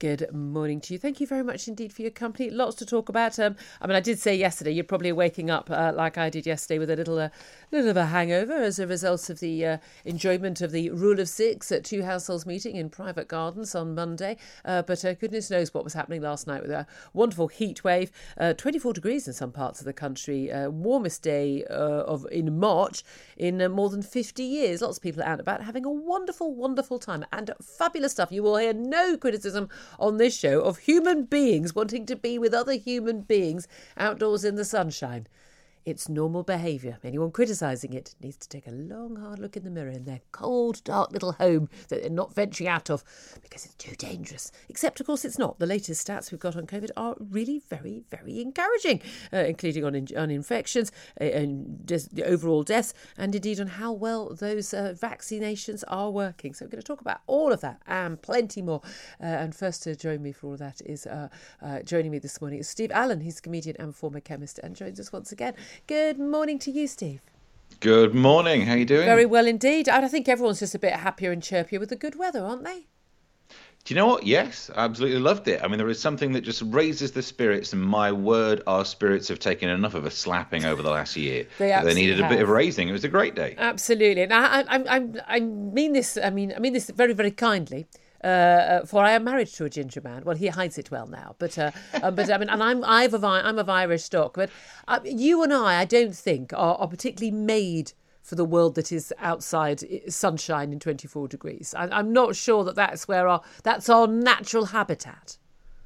Good morning to you. Thank you very much indeed for your company. Lots to talk about. Um, I mean, I did say yesterday you're probably waking up uh, like I did yesterday with a little, uh, little of a hangover as a result of the uh, enjoyment of the rule of six at two households meeting in private gardens on Monday. Uh, but uh, goodness knows what was happening last night with a wonderful heat wave. Uh, 24 degrees in some parts of the country. warmest day of in March in more than 50 years. Lots of people out and about having a wonderful, wonderful time and fabulous stuff. You will hear no criticism on this show of human beings wanting to be with other human beings outdoors in the sunshine. It's normal behaviour. Anyone criticising it needs to take a long, hard look in the mirror in their cold, dark little home that they're not venturing out of because it's too dangerous. Except, of course, it's not. The latest stats we've got on COVID are really very, very encouraging, uh, including on, in- on infections uh, and the overall deaths, and indeed on how well those uh, vaccinations are working. So, we're going to talk about all of that and plenty more. Uh, and first to join me for all that is uh, uh, joining me this morning is Steve Allen. He's a comedian and former chemist and joins us once again. Good morning to you, Steve. Good morning. How are you doing? Very well indeed. I think everyone's just a bit happier and chirpier with the good weather, aren't they? Do you know what? Yes, I absolutely loved it. I mean, there is something that just raises the spirits, and my word, our spirits have taken enough of a slapping over the last year. They, they needed have. a bit of raising. It was a great day. Absolutely, and I, I, I, I mean this. I mean, I mean this very, very kindly. Uh, for I am married to a ginger man. Well, he hides it well now, but uh, uh, but I mean, and I'm I've of I'm of Irish stock. But uh, you and I, I don't think are, are particularly made for the world that is outside sunshine in 24 degrees. I, I'm not sure that that's where our that's our natural habitat.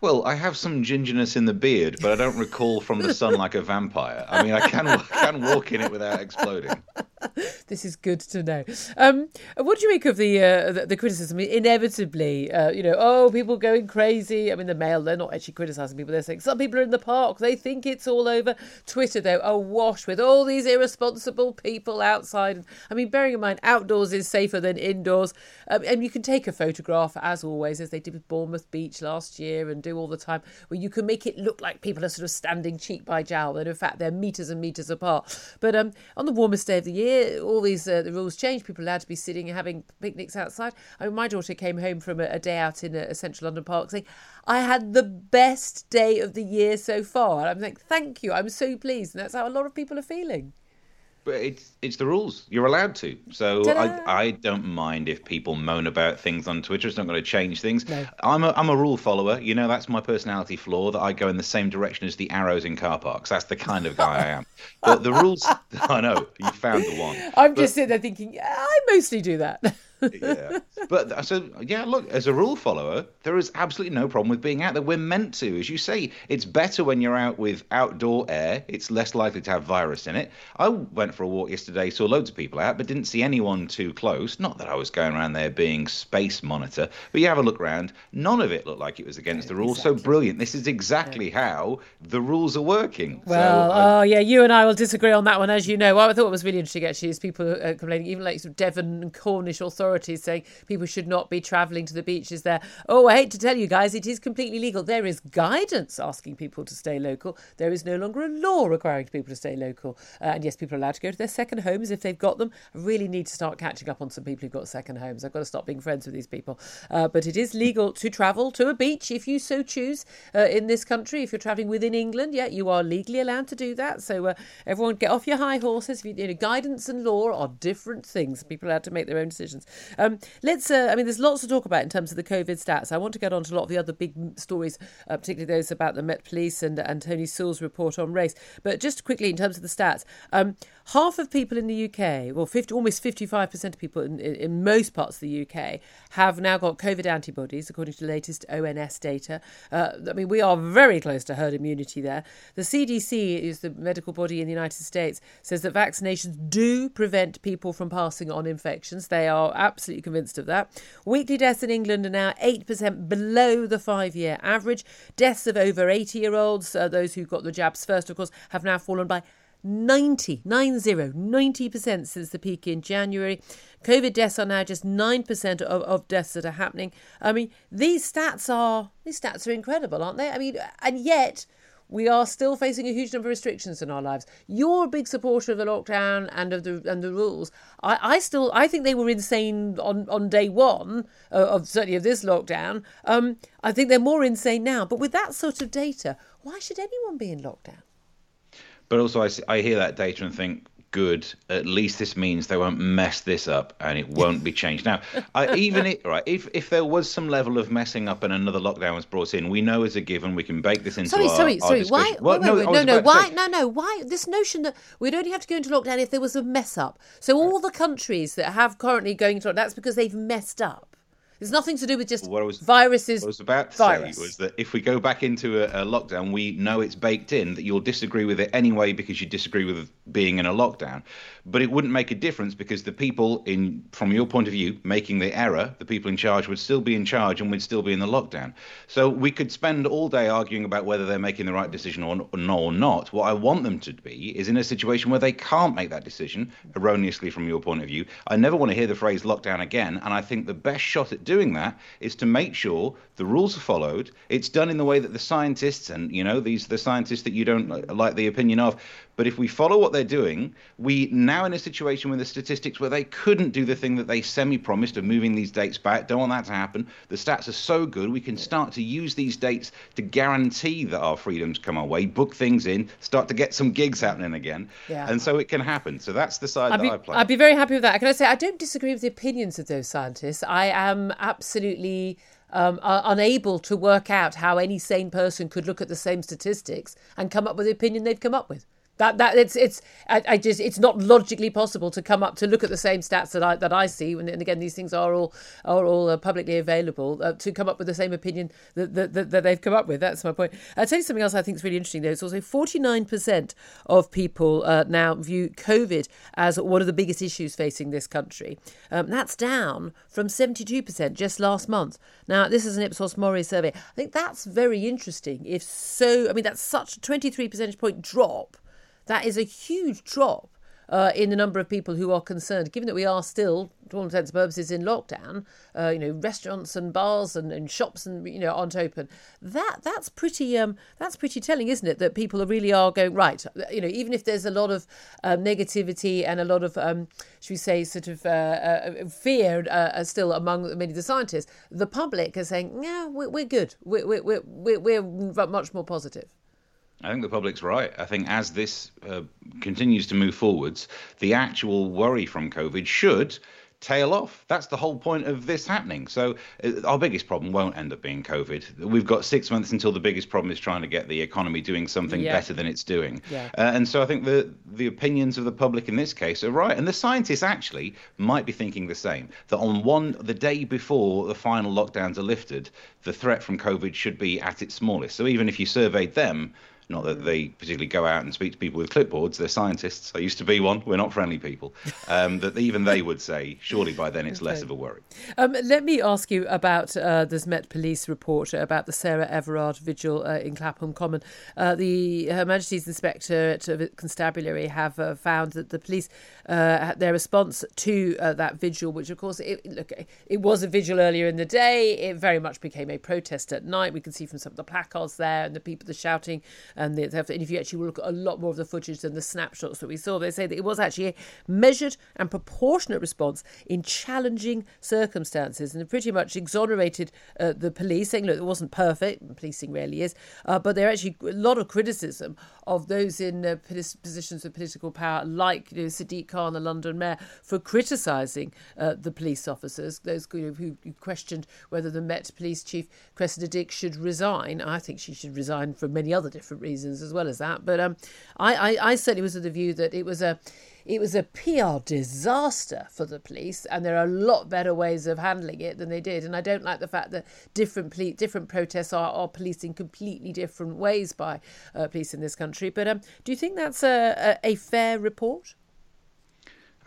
Well, I have some gingerness in the beard, but I don't recall from the sun like a vampire. I mean, I can I can walk in it without exploding. this is good to know. Um, what do you make of the uh, the, the, criticism? Inevitably, uh, you know, oh, people going crazy. I mean, the Mail, they're not actually criticising people. They're saying some people are in the park. They think it's all over. Twitter, though, awash with all these irresponsible people outside. I mean, bearing in mind, outdoors is safer than indoors. Um, and you can take a photograph, as always, as they did with Bournemouth Beach last year and do all the time, where you can make it look like people are sort of standing cheek by jowl, and in fact, they're meters and meters apart. But um, on the warmest day of the year, all these uh, the rules changed. People allowed to be sitting and having picnics outside. I mean, my daughter came home from a, a day out in a, a, central London park saying, "I had the best day of the year so far." And I'm like, "Thank you, I'm so pleased." And that's how a lot of people are feeling. But it's it's the rules. You're allowed to. So I, I don't mind if people moan about things on Twitter. It's not going to change things. No. I'm a I'm a rule follower. You know that's my personality flaw. That I go in the same direction as the arrows in car parks. That's the kind of guy I am. But the rules. I know you found the one. I'm but, just sitting there thinking, I mostly do that. yeah. But so yeah, look, as a rule follower, there is absolutely no problem with being out there. We're meant to, as you say, it's better when you're out with outdoor air. It's less likely to have virus in it. I went for a walk yesterday, saw loads of people out, but didn't see anyone too close. Not that I was going around there being space monitor, but you have a look around. None of it looked like it was against the rules. Exactly. So brilliant. This is exactly yeah. how the rules are working. Well, so I... oh yeah, you and I will disagree on that one, as you know. What I thought was really interesting actually is people uh, complaining, even like sort of Devon and Cornish authorities authorities saying people should not be travelling to the beaches there. Oh, I hate to tell you guys, it is completely legal. There is guidance asking people to stay local. There is no longer a law requiring people to stay local. Uh, and yes, people are allowed to go to their second homes if they've got them. I really need to start catching up on some people who've got second homes. I've got to stop being friends with these people. Uh, but it is legal to travel to a beach if you so choose uh, in this country. If you're travelling within England, yeah, you are legally allowed to do that. So uh, everyone get off your high horses. You, you know, guidance and law are different things. People are allowed to make their own decisions. Um, let's. Uh, I mean, there's lots to talk about in terms of the COVID stats. I want to get on to a lot of the other big stories, uh, particularly those about the Met Police and and Tony Sewell's report on race. But just quickly in terms of the stats, um, half of people in the UK, well, 50, almost 55% of people in, in, in, most parts of the UK have now got COVID antibodies, according to the latest ONS data. Uh, I mean, we are very close to herd immunity there. The CDC is the medical body in the United States, says that vaccinations do prevent people from passing on infections. They are absolutely convinced of that. Weekly deaths in England are now 8% below the five year average. Deaths of over 80 year olds, uh, those who got the jabs first, of course, have now fallen by 90, 90, 90% since the peak in January. COVID deaths are now just 9% of, of deaths that are happening. I mean, these stats are these stats are incredible, aren't they? I mean, and yet we are still facing a huge number of restrictions in our lives. You're a big supporter of the lockdown and of the and the rules. I, I still I think they were insane on, on day one uh, of certainly of this lockdown. Um, I think they're more insane now. But with that sort of data, why should anyone be in lockdown? But also, I, I hear that data and think, good. At least this means they won't mess this up and it won't be changed. Now, I, even it, right, if if there was some level of messing up and another lockdown was brought in, we know as a given we can bake this into sorry, our, sorry, our sorry. Discussion. Why? Well, wait, wait, wait. No, no, why? No, no. Why? This notion that we'd only have to go into lockdown if there was a mess up. So all the countries that have currently going into that's because they've messed up. There's nothing to do with just what was, viruses. What I was about to virus. say was that if we go back into a, a, lockdown, we know it's baked in that you'll disagree with it anyway because you disagree with being in a lockdown. But it wouldn't make a difference because the people in, from your point of view, making the error, the people in charge would still be in charge and we'd still be in the lockdown. So we could spend all day arguing about whether they're making the right decision or, or not. What I want them to be is in a situation where they can't make that decision erroneously from your point of view. I never want to hear the phrase lockdown again, and I think the best shot at doing that is to make sure the rules are followed. It's done in the way that the scientists and you know these the scientists that you don't like the opinion of but if we follow what they're doing, we now in a situation with the statistics where they couldn't do the thing that they semi-promised of moving these dates back. Don't want that to happen. The stats are so good, we can start to use these dates to guarantee that our freedoms come our way, book things in, start to get some gigs happening again, yeah. and so it can happen. So that's the side I'd that be, I play. I'd be very happy with that. Can I say I don't disagree with the opinions of those scientists. I am absolutely. Um, unable to work out how any sane person could look at the same statistics and come up with the opinion they've come up with. That that it's it's I, I, just it's not logically possible to come up to look at the same stats that I that I see and, and again these things are all are all uh, publicly available uh, to come up with the same opinion that, that, that, that, they've come up with. That's my point. I'll tell you something else I think is really interesting though. It's also forty nine percent of people uh, now view COVID as one of the biggest issues facing this country. Um, that's down from seventy two percent just last month. Now this is an Ipsos Mori survey. I think that's very interesting. If so, I mean that's such a twenty three percentage point drop that is a huge drop uh, in the number of people who are concerned, given that we are still, to all intents and purposes, in lockdown. Uh, you know, restaurants and bars and, and shops and you know aren't open. That that's pretty um, that's pretty telling, isn't it? That people really are going right. You know, even if there's a lot of um, negativity and a lot of, um, should we say, sort of uh, uh, fear uh, still among many of the scientists, the public are saying, yeah, we're, we're good. We're, we're, we're, we're much more positive. I think the public's right. I think as this uh, continues to move forwards, the actual worry from COVID should tail off. That's the whole point of this happening. So uh, our biggest problem won't end up being COVID. We've got six months until the biggest problem is trying to get the economy doing something yeah. better than it's doing. Yeah. Uh, and so I think the the opinions of the public in this case are right, and the scientists actually might be thinking the same. That on one the day before the final lockdowns are lifted, the threat from COVID should be at its smallest. So even if you surveyed them Not that they particularly go out and speak to people with clipboards. They're scientists. I used to be one. We're not friendly people. Um, that even they would say, surely by then it's okay. less of a worry. Um, let me ask you about uh, this Met Police report about the Sarah Everard vigil uh, in Clapham Common. Uh, the Her Majesty's Inspectorate of Constabulary have uh, found that the police, uh, their response to uh, that vigil, which of course, it, look, it was a vigil earlier in the day, it very much became a protest at night. We can see from some of the placards there and the people, the shouting, and, and if you actually look at a lot more of the footage than the snapshots that we saw, they say that it was actually a measured and proportionate response in challenging circumstances and pretty much exonerated uh, the police, saying, look, it wasn't perfect, policing rarely is, uh, but there are actually a lot of criticism of those in uh, positions of political power, like you know, Sadiq Khan, the London mayor, for criticising uh, the police officers, those who, who, questioned whether the Met Police Chief, Cressida Dick, should resign. I think she should resign for many other different reasons as well as that. But um, I, I, I certainly was of the view that it was a it was a PR disaster for the police, and there are a lot better ways of handling it than they did. And I don't like the fact that different poli- different protests are, are policed in completely different ways by uh, police in this country. But um, do you think that's a, a, a fair report?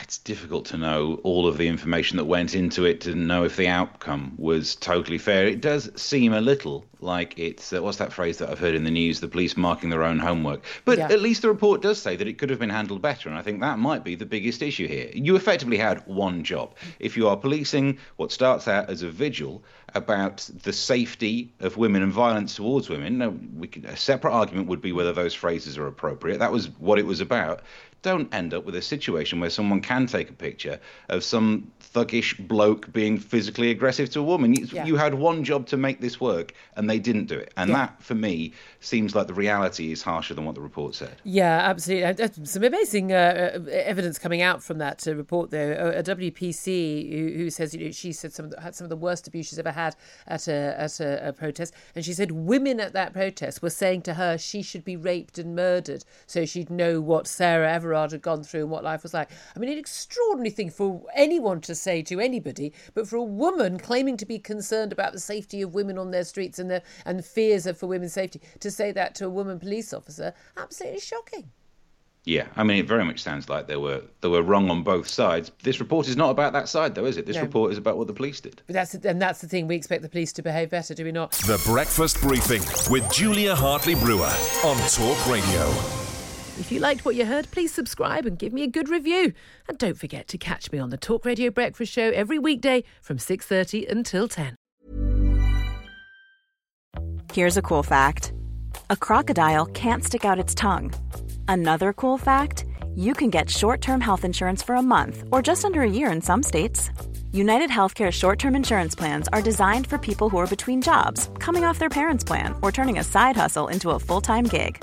It's difficult to know all of the information that went into it to know if the outcome was totally fair. It does seem a little like it's uh, what's that phrase that I've heard in the news? The police marking their own homework. But yeah. at least the report does say that it could have been handled better, and I think that might be the biggest issue here. You effectively had one job. If you are policing what starts out as a vigil about the safety of women and violence towards women, now, could, a separate argument would be whether those phrases are appropriate. That was what it was about don't end up with a situation where someone can take a picture of some thuggish bloke being physically aggressive to a woman. You, yeah. you had one job to make this work, and they didn't do it. And yeah. that, for me, seems like the reality is harsher than what the report said. Yeah, absolutely. Some amazing uh, uh, evidence coming out from that uh, report, though. A WPC who, who, says you know, she said some of the, had some of the worst abuse she's ever had at a at a, a protest, and she said women at that protest were saying to her she should be raped and murdered so she'd know what Sarah Everard had gone through and what life was like. I mean, an extraordinary thing for anyone to say to anybody, but for a woman claiming to be concerned about the safety of women on their streets and the and fears of for women's safety to say that to a woman police officer, absolutely shocking. Yeah, I mean, it very much sounds like they were they were wrong on both sides. This report is not about that side, though, is it? This no. report is about what the police did. But that's and that's the thing. We expect the police to behave better, do we not? The Breakfast Briefing with Julia Hartley Brewer on Talk Radio. If you liked what you heard, please subscribe and give me a good review. And don't forget to catch me on the Talk Radio Breakfast Show every weekday from 6:30 until 10. Here's a cool fact. A crocodile can't stick out its tongue. Another cool fact, you can get short-term health insurance for a month or just under a year in some states. United Healthcare short term insurance plans are designed for people who are between jobs, coming off their parents' plan, or turning a side hustle into a full time gig.